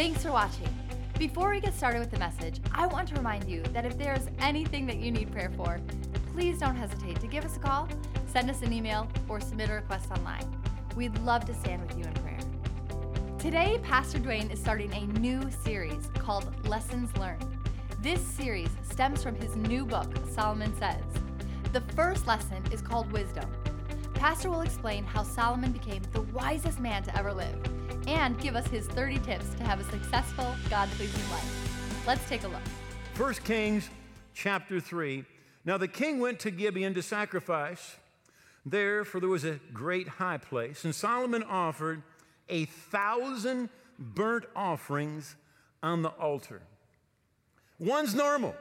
Thanks for watching. Before we get started with the message, I want to remind you that if there is anything that you need prayer for, please don't hesitate to give us a call, send us an email, or submit a request online. We'd love to stand with you in prayer. Today, Pastor Duane is starting a new series called Lessons Learned. This series stems from his new book, Solomon Says. The first lesson is called Wisdom. Pastor will explain how Solomon became the wisest man to ever live and give us his 30 tips to have a successful, God pleasing life. Let's take a look. 1 Kings chapter 3. Now the king went to Gibeon to sacrifice there, for there was a great high place. And Solomon offered a thousand burnt offerings on the altar. One's normal,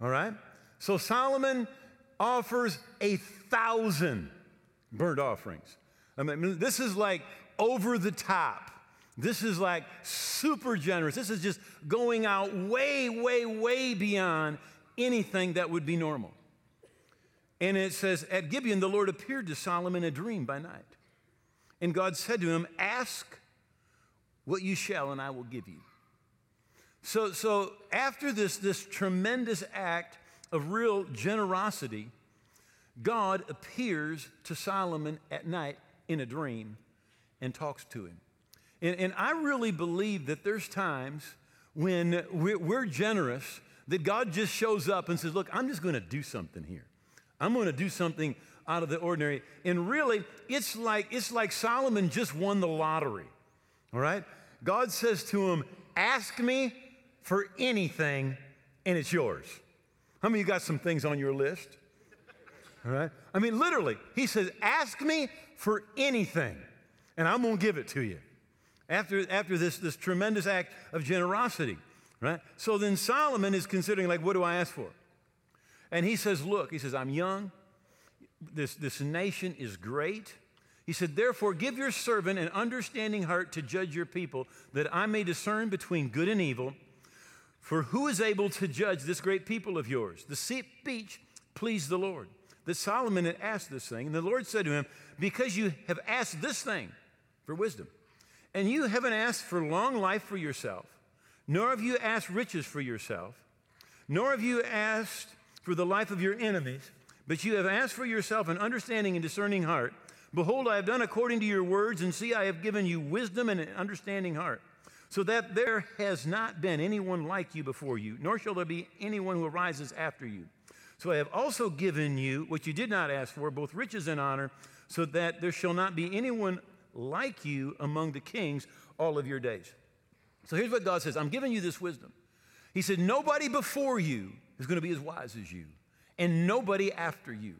all right? So Solomon offers a thousand burnt offerings. I mean, this is like over the top. This is like super generous. This is just going out way, way, way beyond anything that would be normal. And it says, At Gibeon, the Lord appeared to Solomon in a dream by night. And God said to him, Ask what you shall, and I will give you. So, so after this, this tremendous act of real generosity, God appears to Solomon at night in a dream and talks to him. And, and I really believe that there's times when we're, we're generous that God just shows up and says, Look, I'm just going to do something here. I'm going to do something out of the ordinary. And really, it's like, it's like Solomon just won the lottery. All right? God says to him, Ask me for anything, and it's yours. How many of you got some things on your list? All right? I mean, literally, he says, Ask me for anything, and I'm going to give it to you. After, after this, this tremendous act of generosity, right? So then Solomon is considering, like, what do I ask for? And he says, Look, he says, I'm young. This, this nation is great. He said, Therefore, give your servant an understanding heart to judge your people, that I may discern between good and evil. For who is able to judge this great people of yours? The speech pleased the Lord. That Solomon had asked this thing. And the Lord said to him, Because you have asked this thing for wisdom, and you haven't asked for long life for yourself, nor have you asked riches for yourself, nor have you asked for the life of your enemies, but you have asked for yourself an understanding and discerning heart. Behold, I have done according to your words, and see, I have given you wisdom and an understanding heart, so that there has not been anyone like you before you, nor shall there be anyone who arises after you. So I have also given you what you did not ask for, both riches and honor, so that there shall not be anyone like you among the kings all of your days. So here's what God says I'm giving you this wisdom. He said, Nobody before you is going to be as wise as you, and nobody after you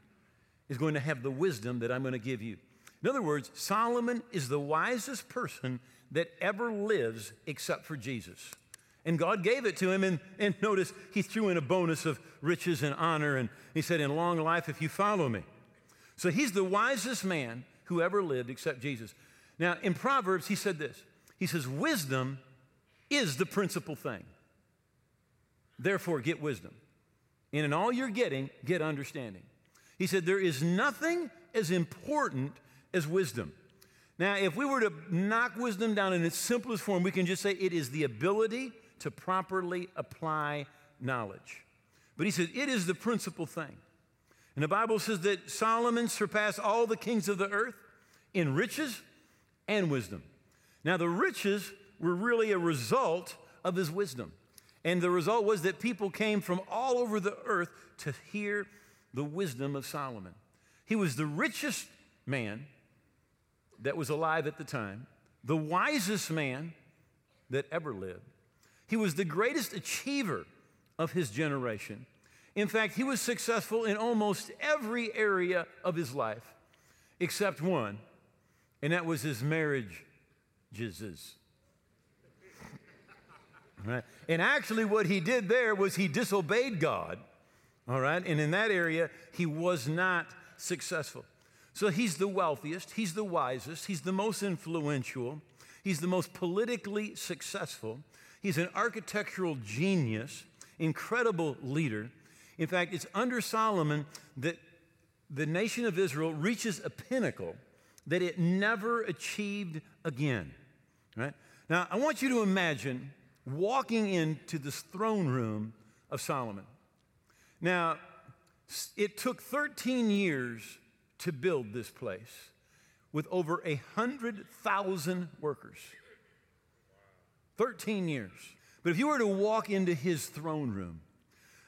is going to have the wisdom that I'm going to give you. In other words, Solomon is the wisest person that ever lives except for Jesus. And God gave it to him, and, and notice he threw in a bonus of riches and honor, and he said, In long life, if you follow me. So he's the wisest man who ever lived except Jesus. Now, in Proverbs, he said this He says, Wisdom is the principal thing. Therefore, get wisdom. And in all you're getting, get understanding. He said, There is nothing as important as wisdom. Now, if we were to knock wisdom down in its simplest form, we can just say it is the ability to properly apply knowledge. But he said, It is the principal thing. And the Bible says that Solomon surpassed all the kings of the earth in riches and wisdom. Now, the riches were really a result of his wisdom. And the result was that people came from all over the earth to hear the wisdom of Solomon. He was the richest man that was alive at the time, the wisest man that ever lived. He was the greatest achiever of his generation. In fact, he was successful in almost every area of his life except one, and that was his marriage. Jesus. Right? And actually, what he did there was he disobeyed God. All right? And in that area, he was not successful. So he's the wealthiest, he's the wisest, he's the most influential, he's the most politically successful, he's an architectural genius, incredible leader. In fact, it's under Solomon that the nation of Israel reaches a pinnacle that it never achieved again. Right? Now, I want you to imagine walking into this throne room of Solomon. Now, it took 13 years to build this place with over a 100,000 workers. 13 years. But if you were to walk into his throne room,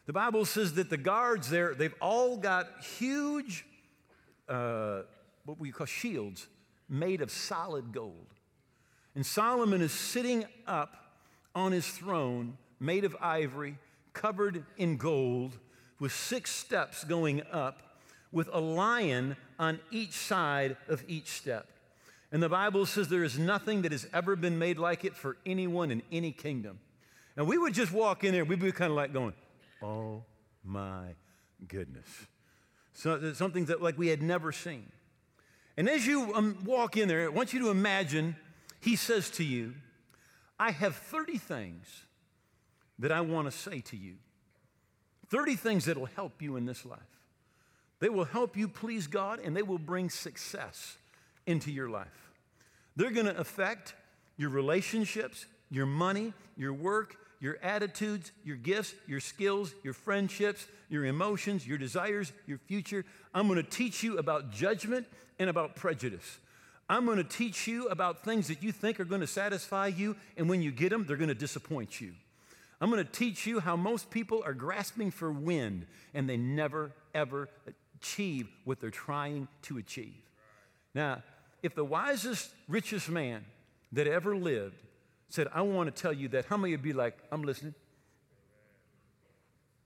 the Bible says that the guards there, they've all got huge, uh, what we call shields, made of solid gold. And Solomon is sitting up on his throne, made of ivory, covered in gold, with six steps going up, with a lion on each side of each step. And the Bible says there is nothing that has ever been made like it for anyone in any kingdom. And we would just walk in there, we'd be kind of like going, oh my goodness. So, something that like we had never seen. And as you um, walk in there, I want you to imagine he says to you, I have 30 things that I want to say to you. 30 things that will help you in this life. They will help you please God and they will bring success into your life. They're going to affect your relationships, your money, your work, your attitudes, your gifts, your skills, your friendships, your emotions, your desires, your future. I'm going to teach you about judgment and about prejudice. I'm going to teach you about things that you think are going to satisfy you, and when you get them, they're going to disappoint you. I'm going to teach you how most people are grasping for wind and they never, ever achieve what they're trying to achieve. Now, if the wisest, richest man that ever lived said, I want to tell you that, how many would be like, I'm listening?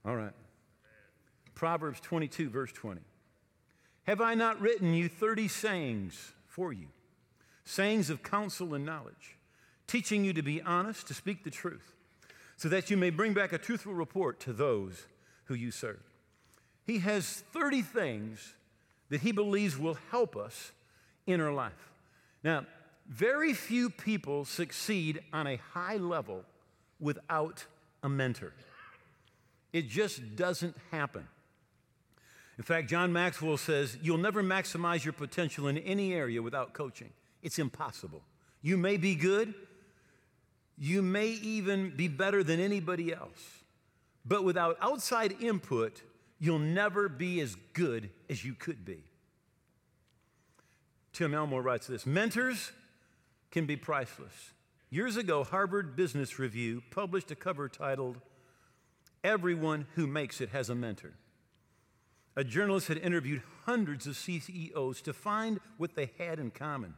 All right. Proverbs 22, verse 20. Have I not written you 30 sayings for you? Sayings of counsel and knowledge, teaching you to be honest, to speak the truth, so that you may bring back a truthful report to those who you serve. He has 30 things that he believes will help us in our life. Now, very few people succeed on a high level without a mentor. It just doesn't happen. In fact, John Maxwell says you'll never maximize your potential in any area without coaching. It's impossible. You may be good, you may even be better than anybody else, but without outside input, you'll never be as good as you could be. Tim Elmore writes this Mentors can be priceless. Years ago, Harvard Business Review published a cover titled, Everyone Who Makes It Has a Mentor. A journalist had interviewed hundreds of CEOs to find what they had in common.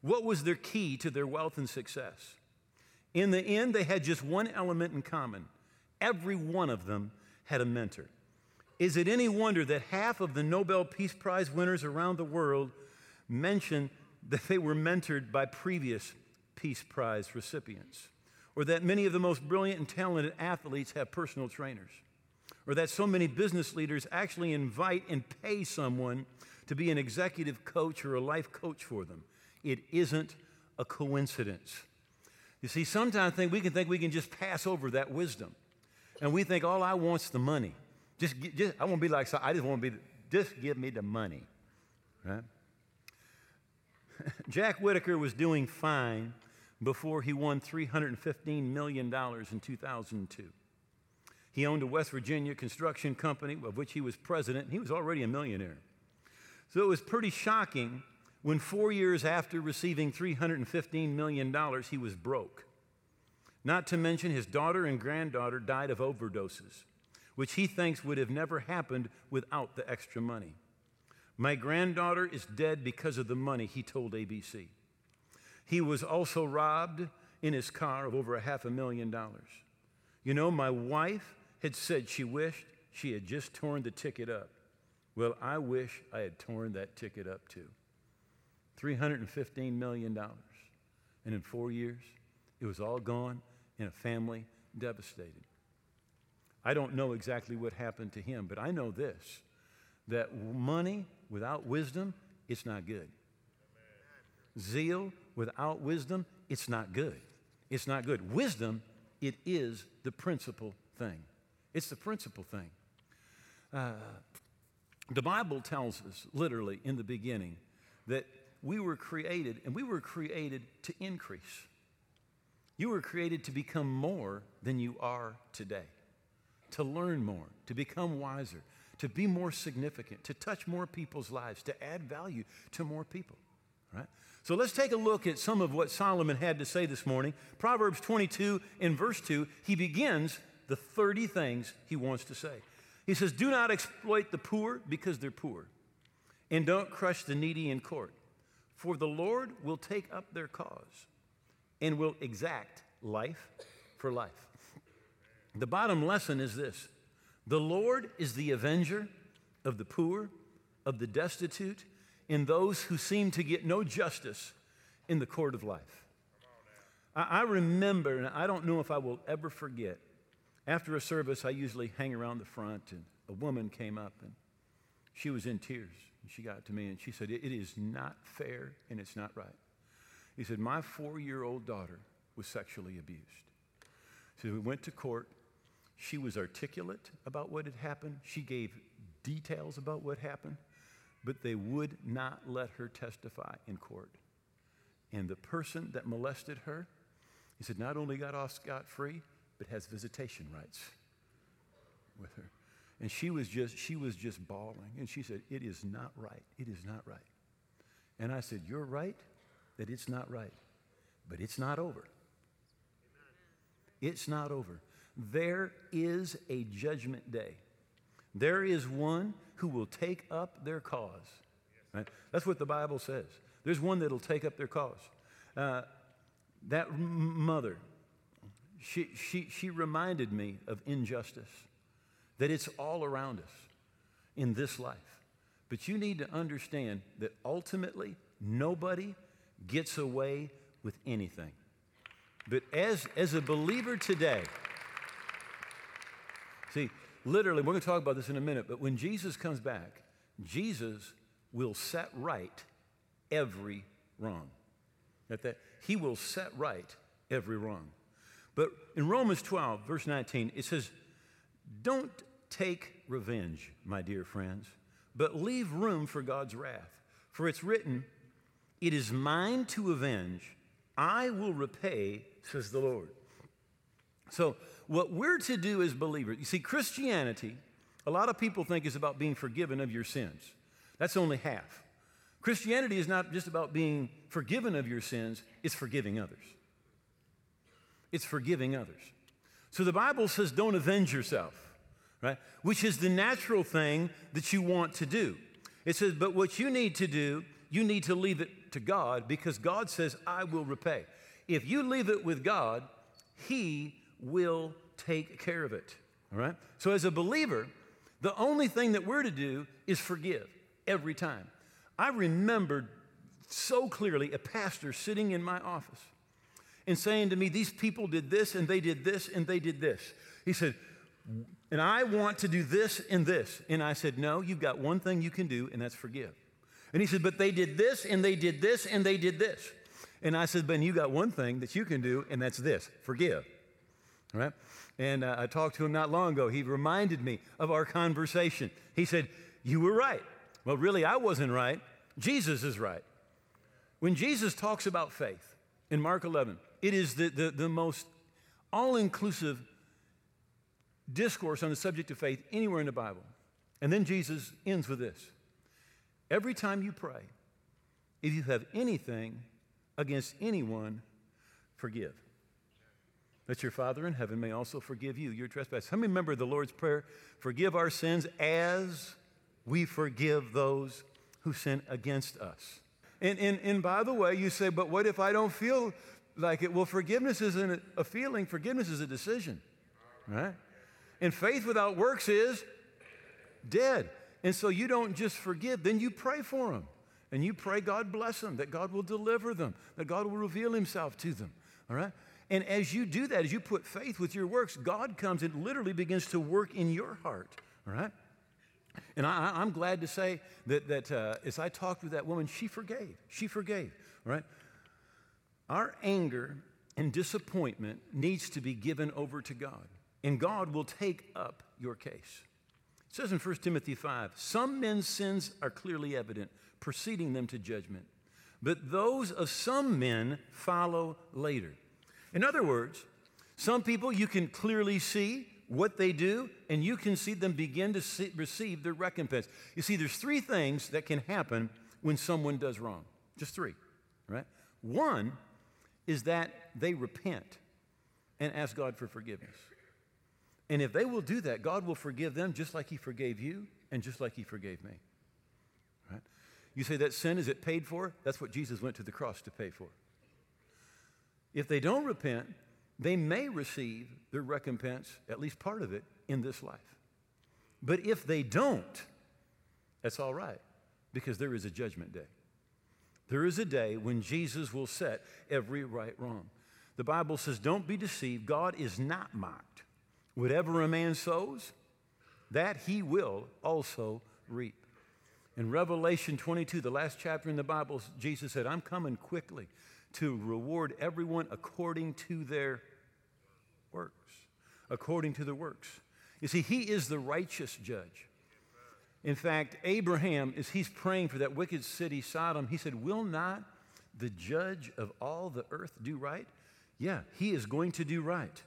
What was their key to their wealth and success? In the end, they had just one element in common every one of them had a mentor. Is it any wonder that half of the Nobel Peace Prize winners around the world mention that they were mentored by previous Peace Prize recipients? Or that many of the most brilliant and talented athletes have personal trainers? Or that so many business leaders actually invite and pay someone to be an executive coach or a life coach for them? It isn't a coincidence. You see, sometimes I think we can think we can just pass over that wisdom. And we think all I want's the money. Just, just I won't be like, I just want to be, just give me the money. Right? Jack Whittaker was doing fine before he won $315 million in 2002. He owned a West Virginia construction company of which he was president. He was already a millionaire. So it was pretty shocking when four years after receiving $315 million, he was broke. Not to mention his daughter and granddaughter died of overdoses, which he thinks would have never happened without the extra money. My granddaughter is dead because of the money, he told ABC. He was also robbed in his car of over a half a million dollars. You know, my wife had said she wished she had just torn the ticket up. Well, I wish I had torn that ticket up too. $315 million. And in four years, it was all gone in a family devastated. I don't know exactly what happened to him, but I know this that money without wisdom, it's not good. Zeal without wisdom, it's not good. It's not good. Wisdom, it is the principal thing. It's the principal thing. Uh, the Bible tells us, literally, in the beginning, that we were created, and we were created to increase. You were created to become more than you are today, to learn more, to become wiser, to be more significant, to touch more people's lives, to add value to more people. Right? So let's take a look at some of what Solomon had to say this morning. Proverbs 22 in verse 2, he begins the 30 things he wants to say. He says, Do not exploit the poor because they're poor, and don't crush the needy in court, for the Lord will take up their cause and will exact life for life. The bottom lesson is this the Lord is the avenger of the poor, of the destitute, and those who seem to get no justice in the court of life. I, remember, and I don't know if I will ever forget, after a service, I usually hang around the front, and a woman came up and she was in tears. And She got to me and she said, It is not fair and it's not right. He said, My four year old daughter was sexually abused. So we went to court. She was articulate about what had happened. She gave details about what happened, but they would not let her testify in court. And the person that molested her, he said, not only got off scot free, but has visitation rights with her. And she was just she was just bawling and she said, "It is not right. It is not right." And I said, "You're right that it's not right, but it's not over. It's not over. There is a judgment day. There is one who will take up their cause. Right? That's what the Bible says. There's one that'll take up their cause. Uh, that mother, she, she, she reminded me of injustice, that it's all around us in this life. But you need to understand that ultimately, nobody gets away with anything. But as, as a believer today, see, literally, we're going to talk about this in a minute, but when Jesus comes back, Jesus will set right every wrong. At that, he will set right every wrong. But in Romans 12, verse 19, it says, Don't take revenge, my dear friends, but leave room for God's wrath. For it's written, It is mine to avenge. I will repay, says the Lord. So, what we're to do as believers, you see, Christianity, a lot of people think is about being forgiven of your sins. That's only half. Christianity is not just about being forgiven of your sins, it's forgiving others it's forgiving others. So the Bible says, don't avenge yourself, right? Which is the natural thing that you want to do. It says, but what you need to do, you need to leave it to God because God says, I will repay. If you leave it with God, He will take care of it, all right? So as a believer, the only thing that we're to do is forgive every time. I remembered so clearly a pastor sitting in my office and saying to me, These people did this and they did this and they did this. He said, And I want to do this and this. And I said, No, you've got one thing you can do, and that's forgive. And he said, But they did this and they did this and they did this. And I said, Ben, you got one thing that you can do, and that's this forgive. Right? And uh, I talked to him not long ago. He reminded me of our conversation. He said, You were right. Well, really, I wasn't right. Jesus is right. When Jesus talks about faith in Mark 11, it is the, the, the most all inclusive discourse on the subject of faith anywhere in the Bible. And then Jesus ends with this Every time you pray, if you have anything against anyone, forgive. That your Father in heaven may also forgive you your trespasses. How many remember the Lord's Prayer? Forgive our sins as we forgive those who sin against us. And, and, and by the way, you say, but what if I don't feel like it. Well, forgiveness isn't a feeling, forgiveness is a decision, right? And faith without works is dead. And so you don't just forgive, then you pray for them. And you pray God bless them, that God will deliver them, that God will reveal himself to them, all right? And as you do that, as you put faith with your works, God comes and literally begins to work in your heart, all right? And I, am glad to say that, that uh, as I talked with that woman, she forgave. She forgave, right? Our anger and disappointment needs to be given over to God, and God will take up your case. It says in 1 Timothy 5 Some men's sins are clearly evident, preceding them to judgment, but those of some men follow later. In other words, some people you can clearly see what they do, and you can see them begin to see, receive their recompense. You see, there's three things that can happen when someone does wrong. Just three, right? One is that they repent and ask God for forgiveness. And if they will do that, God will forgive them just like He forgave you and just like He forgave me. Right? You say that sin is it paid for? That's what Jesus went to the cross to pay for. If they don't repent, they may receive their recompense, at least part of it, in this life. But if they don't, that's all right, because there is a judgment day. There is a day when Jesus will set every right wrong. The Bible says, Don't be deceived. God is not mocked. Whatever a man sows, that he will also reap. In Revelation 22, the last chapter in the Bible, Jesus said, I'm coming quickly to reward everyone according to their works. According to their works. You see, he is the righteous judge. In fact, Abraham, as he's praying for that wicked city, Sodom, he said, Will not the judge of all the earth do right? Yeah, he is going to do right.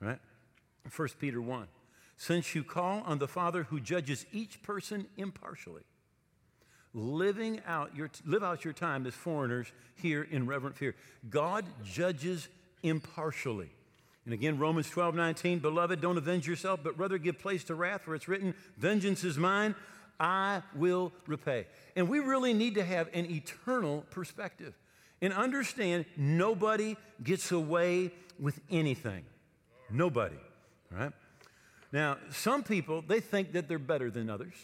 Right? 1 Peter 1. Since you call on the Father who judges each person impartially, living out your, live out your time as foreigners here in reverent fear. God judges impartially. And again, Romans 12, 19, beloved, don't avenge yourself, but rather give place to wrath, for it's written, Vengeance is mine, I will repay. And we really need to have an eternal perspective and understand nobody gets away with anything. Nobody, right? Now, some people, they think that they're better than others.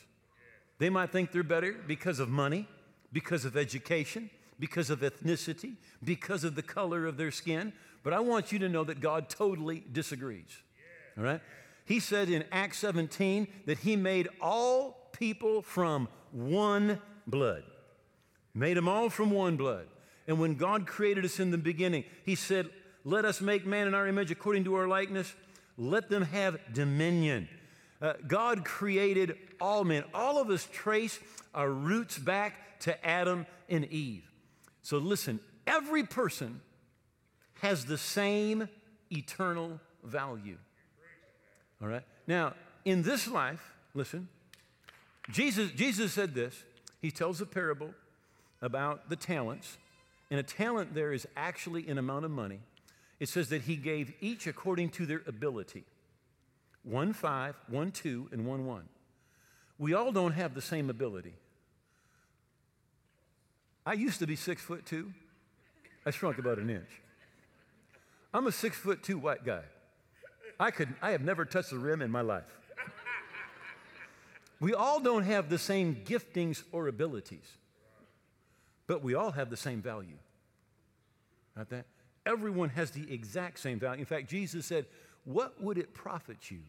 They might think they're better because of money, because of education, because of ethnicity, because of the color of their skin. But I want you to know that God totally disagrees. All right? He said in Acts 17 that He made all people from one blood. Made them all from one blood. And when God created us in the beginning, He said, Let us make man in our image according to our likeness. Let them have dominion. Uh, God created all men. All of us trace our roots back to Adam and Eve. So listen, every person has the same eternal value. All right? Now, in this life, listen, Jesus, Jesus said this. He tells a parable about the talents, and a talent there is actually an amount of money. It says that he gave each according to their ability one five, one two, and one one. We all don't have the same ability. I used to be six foot two. I shrunk about an inch. I'm a six foot two white guy. I could I have never touched the rim in my life. We all don't have the same giftings or abilities, but we all have the same value. Not that? Everyone has the exact same value. In fact, Jesus said, What would it profit you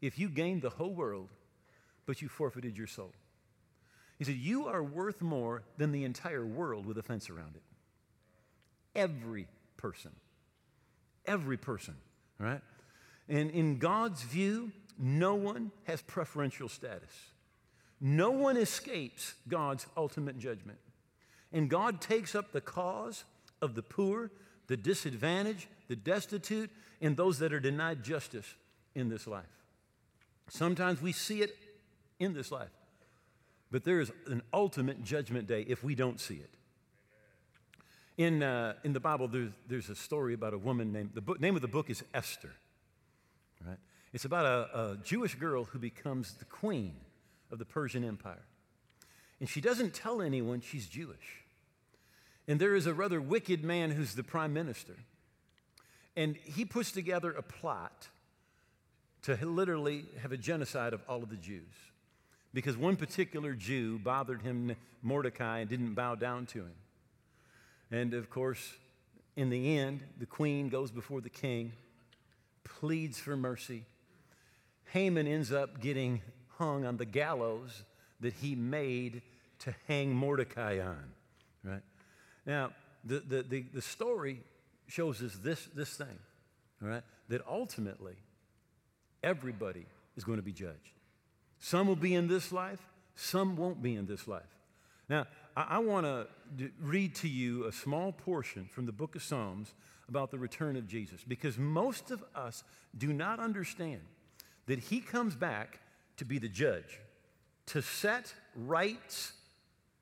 if you gained the whole world, but you forfeited your soul? He said, You are worth more than the entire world with a fence around it. Every person. Every person, right? And in God's view, no one has preferential status. No one escapes God's ultimate judgment. And God takes up the cause of the poor, the disadvantaged, the destitute, and those that are denied justice in this life. Sometimes we see it in this life, but there is an ultimate judgment day if we don't see it. In, uh, in the Bible, there's, there's a story about a woman named, the book, name of the book is Esther. Right? It's about a, a Jewish girl who becomes the queen of the Persian Empire. And she doesn't tell anyone she's Jewish. And there is a rather wicked man who's the prime minister. And he puts together a plot to literally have a genocide of all of the Jews. Because one particular Jew bothered him, Mordecai, and didn't bow down to him. And of course, in the end, the queen goes before the king, pleads for mercy. Haman ends up getting hung on the gallows that he made to hang Mordecai on, right? Now, the, the, the, the story shows us this, this thing, all right, that ultimately everybody is going to be judged. Some will be in this life, some won't be in this life. Now, I, I want to read to you a small portion from the book of Psalms about the return of Jesus because most of us do not understand that he comes back to be the judge, to set rights,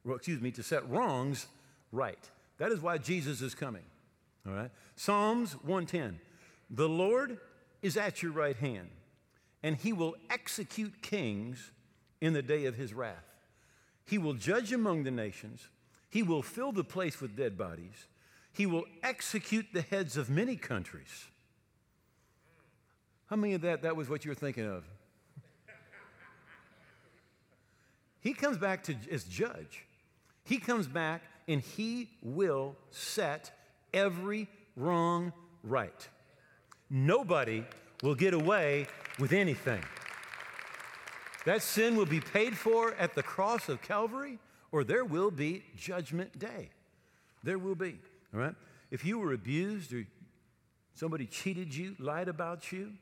well, excuse me, to set wrongs right. That is why Jesus is coming. All right? Psalms 110. The Lord is at your right hand, and he will execute kings in the day of his wrath. He will judge among the nations. He will fill the place with dead bodies. He will execute the heads of many countries. How many of that that was what you were thinking of? he comes back to as judge. He comes back and he will set every wrong right. Nobody will get away with anything. That sin will be paid for at the cross of Calvary, or there will be judgment day. There will be, all right? If you were abused or somebody cheated you, lied about you,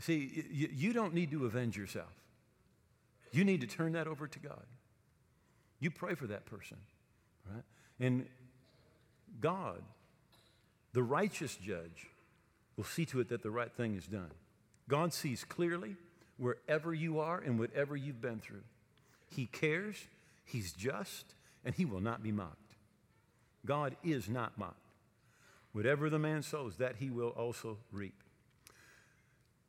see, you, don't need to avenge yourself. You need to turn that over to God. You pray for that person, right? And God, the righteous judge, will see to it that the right thing is done. God sees clearly wherever you are and whatever you've been through. He cares, He's just, and He will not be mocked. God is not mocked. Whatever the man sows, that he will also reap.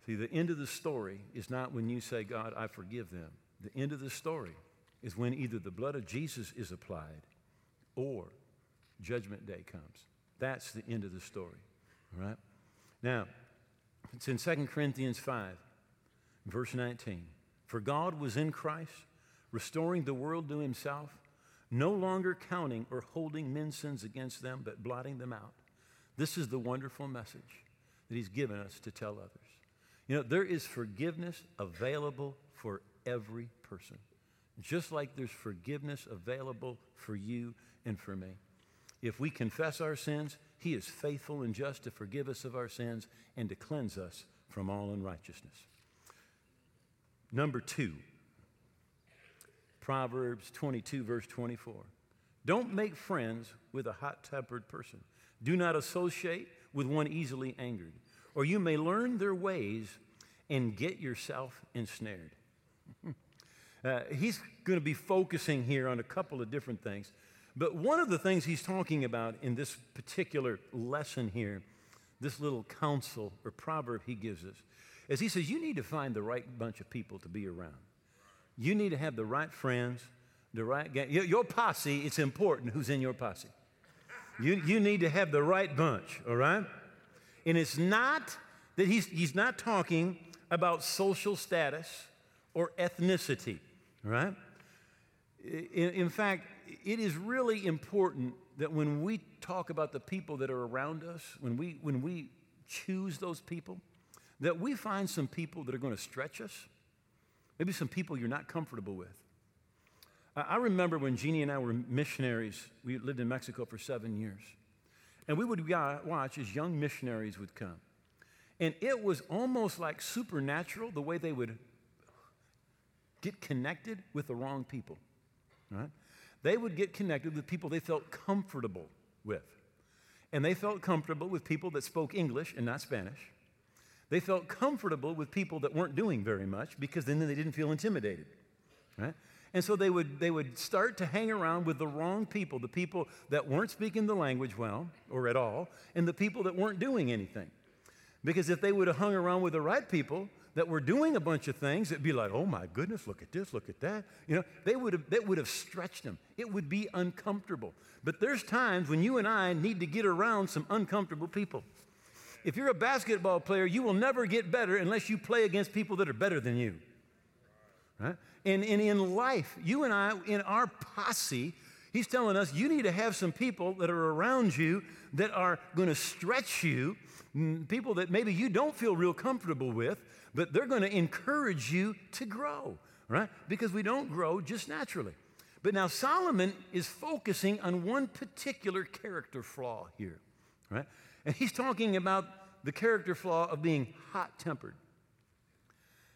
See, the end of the story is not when you say, God, I forgive them. The end of the story is when either the blood of Jesus is applied or judgment day comes. That's the end of the story. All right? Now, it's in 2 Corinthians 5, verse 19. For God was in Christ, restoring the world to himself, no longer counting or holding men's sins against them, but blotting them out. This is the wonderful message that he's given us to tell others. You know, there is forgiveness available for every person, just like there's forgiveness available for you and for me. If we confess our sins, he is faithful and just to forgive us of our sins and to cleanse us from all unrighteousness. Number two, Proverbs 22, verse 24. Don't make friends with a hot tempered person. Do not associate with one easily angered, or you may learn their ways and get yourself ensnared. uh, he's going to be focusing here on a couple of different things. But one of the things he's talking about in this particular lesson here, this little counsel or proverb he gives us, is he says, You need to find the right bunch of people to be around. You need to have the right friends, the right gang. Your posse, it's important who's in your posse. You, you need to have the right bunch, all right? And it's not that he's, he's not talking about social status or ethnicity, right? In, in fact, it is really important that when we talk about the people that are around us, when we, when we choose those people, that we find some people that are going to stretch us, maybe some people you're not comfortable with. I remember when Jeannie and I were missionaries, we lived in Mexico for seven years, and we would watch as young missionaries would come. And it was almost like supernatural the way they would get connected with the wrong people, right? They would get connected with people they felt comfortable with. And they felt comfortable with people that spoke English and not Spanish. They felt comfortable with people that weren't doing very much because then they didn't feel intimidated. Right? And so they would, they would start to hang around with the wrong people, the people that weren't speaking the language well or at all, and the people that weren't doing anything. Because if they would have hung around with the right people that were doing a bunch of things, that'd be like, oh my goodness, look at this, look at that. You know, they would have, that would have stretched them. It would be uncomfortable. But there's times when you and I need to get around some uncomfortable people. If you're a basketball player, you will never get better unless you play against people that are better than you. Right? And, and in life, you and I, in our posse, he's telling us you need to have some people that are around you that are going to stretch you, mm, people that maybe you don't feel real comfortable with, but they're going to encourage you to grow, right? Because we don't grow just naturally. But now Solomon is focusing on one particular character flaw here, right? And he's talking about the character flaw of being hot tempered.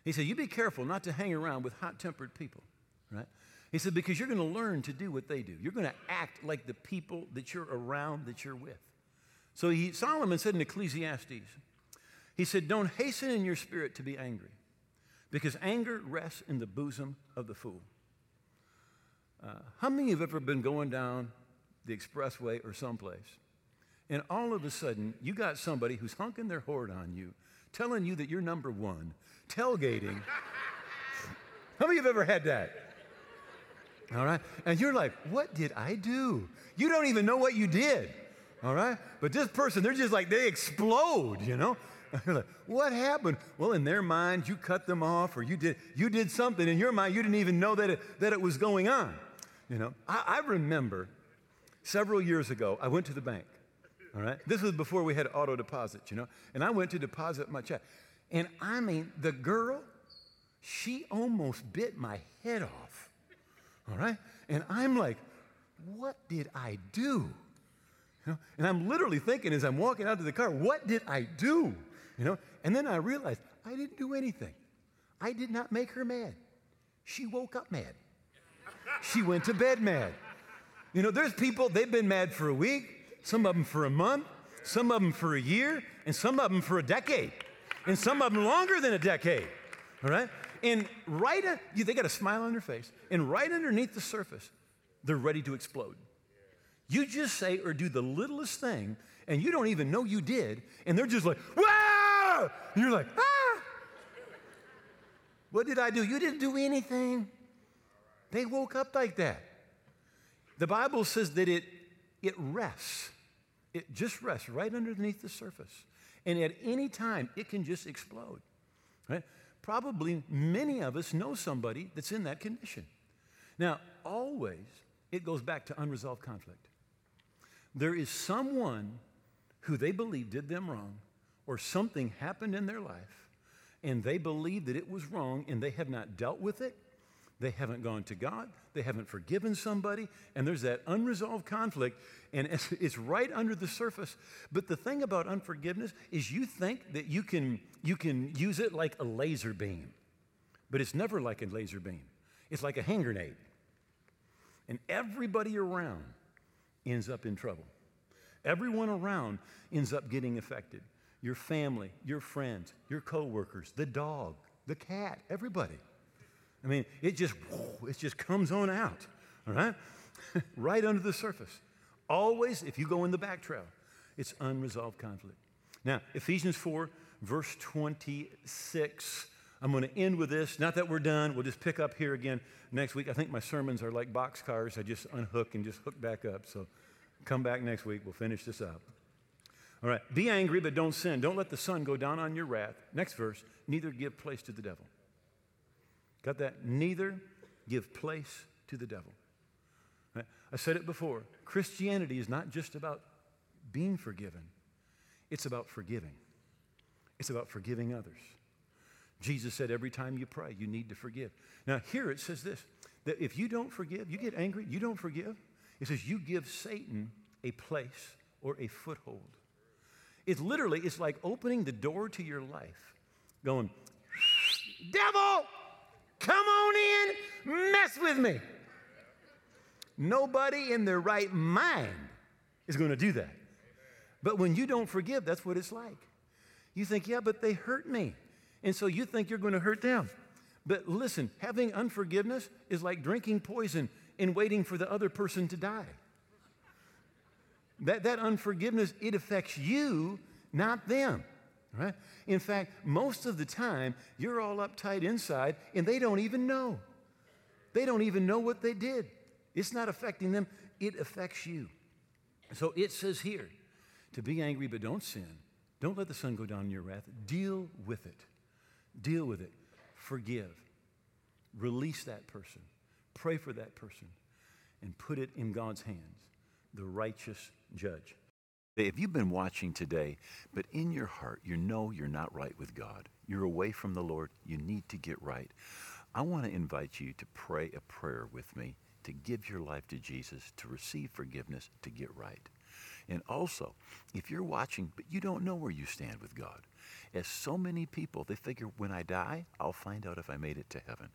He said, You be careful not to hang around with hot tempered people, right? He said, Because you're going to learn to do what they do. You're going to act like the people that you're around, that you're with. So he, Solomon said in Ecclesiastes, he said, Don't hasten in your spirit to be angry, because anger rests in the bosom of the fool. Uh, how many of you have ever been going down the expressway or someplace, and all of a sudden you got somebody who's honking their horn on you, telling you that you're number one, tailgating? how many of you have ever had that? All right? And you're like, what did I do? You don't even know what you did. All right? But this person, they're just like, they explode, you know? Like, what happened? Well, in their mind, you cut them off or you did, you did something. In your mind, you didn't even know that it, that it was going on. You know, I, I remember several years ago, I went to the bank. All right? This was before we had auto deposits, you know? And I went to deposit my check. And I mean, the girl, she almost bit my head off. All right? And I'm like, what did I do? You know? And I'm literally thinking as I'm walking out to the car, what did I do? You know? And then I realized I didn't do anything. I did not make her mad. She woke up mad. She went to bed mad. You know, there's people, they've been mad for a week, some of them for a month, some of them for a year, and some of them for a decade, and some of them longer than a decade. All right? And right, they got a smile on their face, and right underneath the surface, they're ready to explode. You just say or do the littlest thing, and you don't even know you did, and they're just like, wow! And you're like, ah! What did I do? You didn't do anything. They woke up like that. The Bible says that it, it rests. It just rests right underneath the surface. And at any time, it can just explode. Right? Probably many of us know somebody that's in that condition. Now, always, it goes back to unresolved conflict. There is someone who they believe did them wrong, or something happened in their life, and they believe that it was wrong, and they have not dealt with it, they haven't gone to God. They haven't forgiven somebody. And there's that unresolved conflict. And it's, right under the surface. But the thing about unforgiveness is you think that you can, you can use it like a laser beam. But it's never like a laser beam, it's like a hand grenade. And everybody around ends up in trouble. Everyone around ends up getting affected. Your family, your friends, your coworkers, the dog, the cat, everybody. I mean, it just, it just comes on out, all right? right under the surface. Always, if you go in the back trail, it's unresolved conflict. Now, Ephesians 4, verse 26. I'm going to end with this. Not that we're done. We'll just pick up here again next week. I think my sermons are like box cars. I just unhook and just hook back up. So come back next week. We'll finish this up. All right. Be angry, but don't sin. Don't let the sun go down on your wrath. Next verse. Neither give place to the devil. Got that? Neither give place to the devil. Right? I said it before Christianity is not just about being forgiven, it's about forgiving. It's about forgiving others. Jesus said every time you pray, you need to forgive. Now, here it says this that if you don't forgive, you get angry, you don't forgive, it says you give Satan a place or a foothold. It's literally, it's like opening the door to your life, going, Devil, Come on in, mess with me. Nobody in their right mind is going to do that. But when you don't forgive, that's what it's like. You think, yeah, but they hurt me. And so you think you're going to hurt them. But listen, having unforgiveness is like drinking poison and waiting for the other person to die. That, that unforgiveness, it affects you, not them right? In fact, most of the time, you're all uptight inside and they don't even know. They don't even know what they did. It's not affecting them, it affects you. So it says here to be angry, but don't sin. Don't let the sun go down in your wrath. Deal with it. Deal with it. Forgive. Release that person. Pray for that person. And put it in God's hands, the righteous judge. If you've been watching today, but in your heart you know you're not right with God, you're away from the Lord, you need to get right, I want to invite you to pray a prayer with me to give your life to Jesus, to receive forgiveness, to get right. And also, if you're watching but you don't know where you stand with God, as so many people, they figure when I die, I'll find out if I made it to heaven.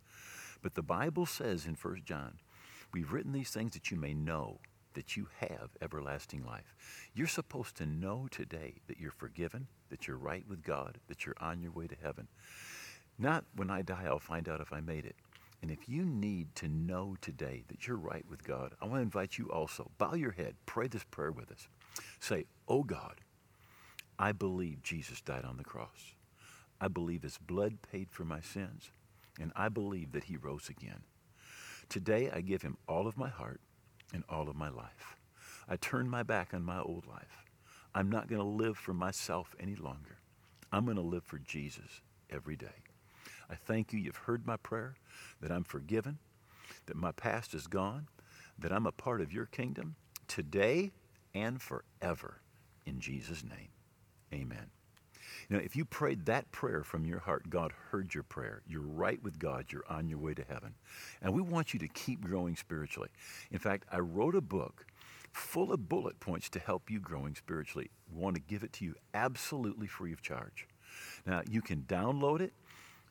But the Bible says in 1 John, we've written these things that you may know that you have everlasting life. You're supposed to know today that you're forgiven, that you're right with God, that you're on your way to heaven. Not when I die, I'll find out if I made it. And if you need to know today that you're right with God, I want to invite you also. Bow your head. Pray this prayer with us. Say, Oh God, I believe Jesus died on the cross. I believe his blood paid for my sins. And I believe that he rose again. Today, I give him all of my heart and all of my life. I turn my back on my old life. I'm not going to live for myself any longer. I'm going to live for Jesus every day. I thank you. You've heard my prayer, that I'm forgiven, that my past is gone, that I'm a part of your kingdom today and forever. In Jesus' name, amen. You know, if you prayed that prayer from your heart, God heard your prayer. You're right with God. You're on your way to heaven. And we want you to keep growing spiritually. In fact, I wrote a book full of bullet points to help you growing spiritually. We want to give it to you absolutely free of charge. Now, you can download it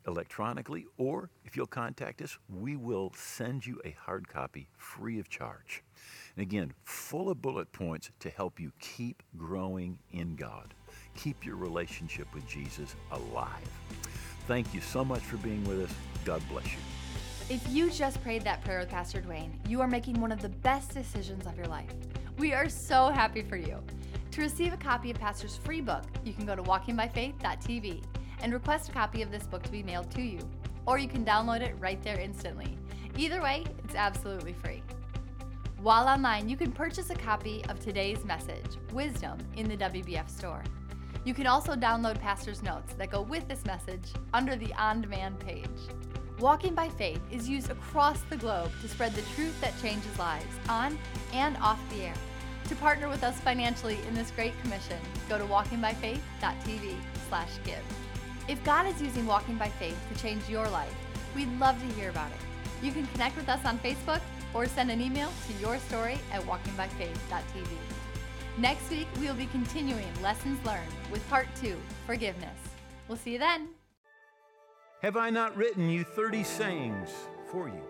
electronically, or if you'll contact us, we will send you a hard copy free of charge. And again, full of bullet points to help you keep growing in God. Keep your relationship with Jesus alive. Thank you so much for being with us. God bless you. If you just prayed that prayer with Pastor Duane, you are making one of the best decisions of your life. We are so happy for you. To receive a copy of Pastor's free book, you can go to walkingbyfaith.tv and request a copy of this book to be mailed to you. Or you can download it right there instantly. Either way, it's absolutely free. While online, you can purchase a copy of today's message, Wisdom, in the WBF store. You can also download Pastor's notes that go with this message under the On Demand page. Walking by Faith is used across the globe to spread the truth that changes lives on and off the air. To partner with us financially in this great commission, go to walkingbyfaith.tv/give. If God is using Walking by Faith to change your life, we'd love to hear about it. You can connect with us on Facebook or send an email to your story at walkingbyfaith.tv. Next week, we will be continuing Lessons Learned with Part 2 Forgiveness. We'll see you then. Have I not written you 30 sayings for you?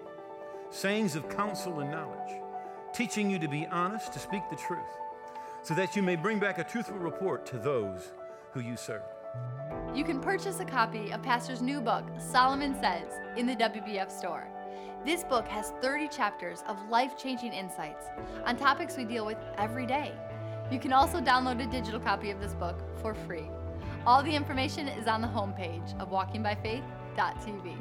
Sayings of counsel and knowledge, teaching you to be honest, to speak the truth, so that you may bring back a truthful report to those who you serve. You can purchase a copy of Pastor's new book, Solomon Says, in the WBF store. This book has 30 chapters of life changing insights on topics we deal with every day you can also download a digital copy of this book for free. All the information is on the homepage of walkingbyfaith.tv.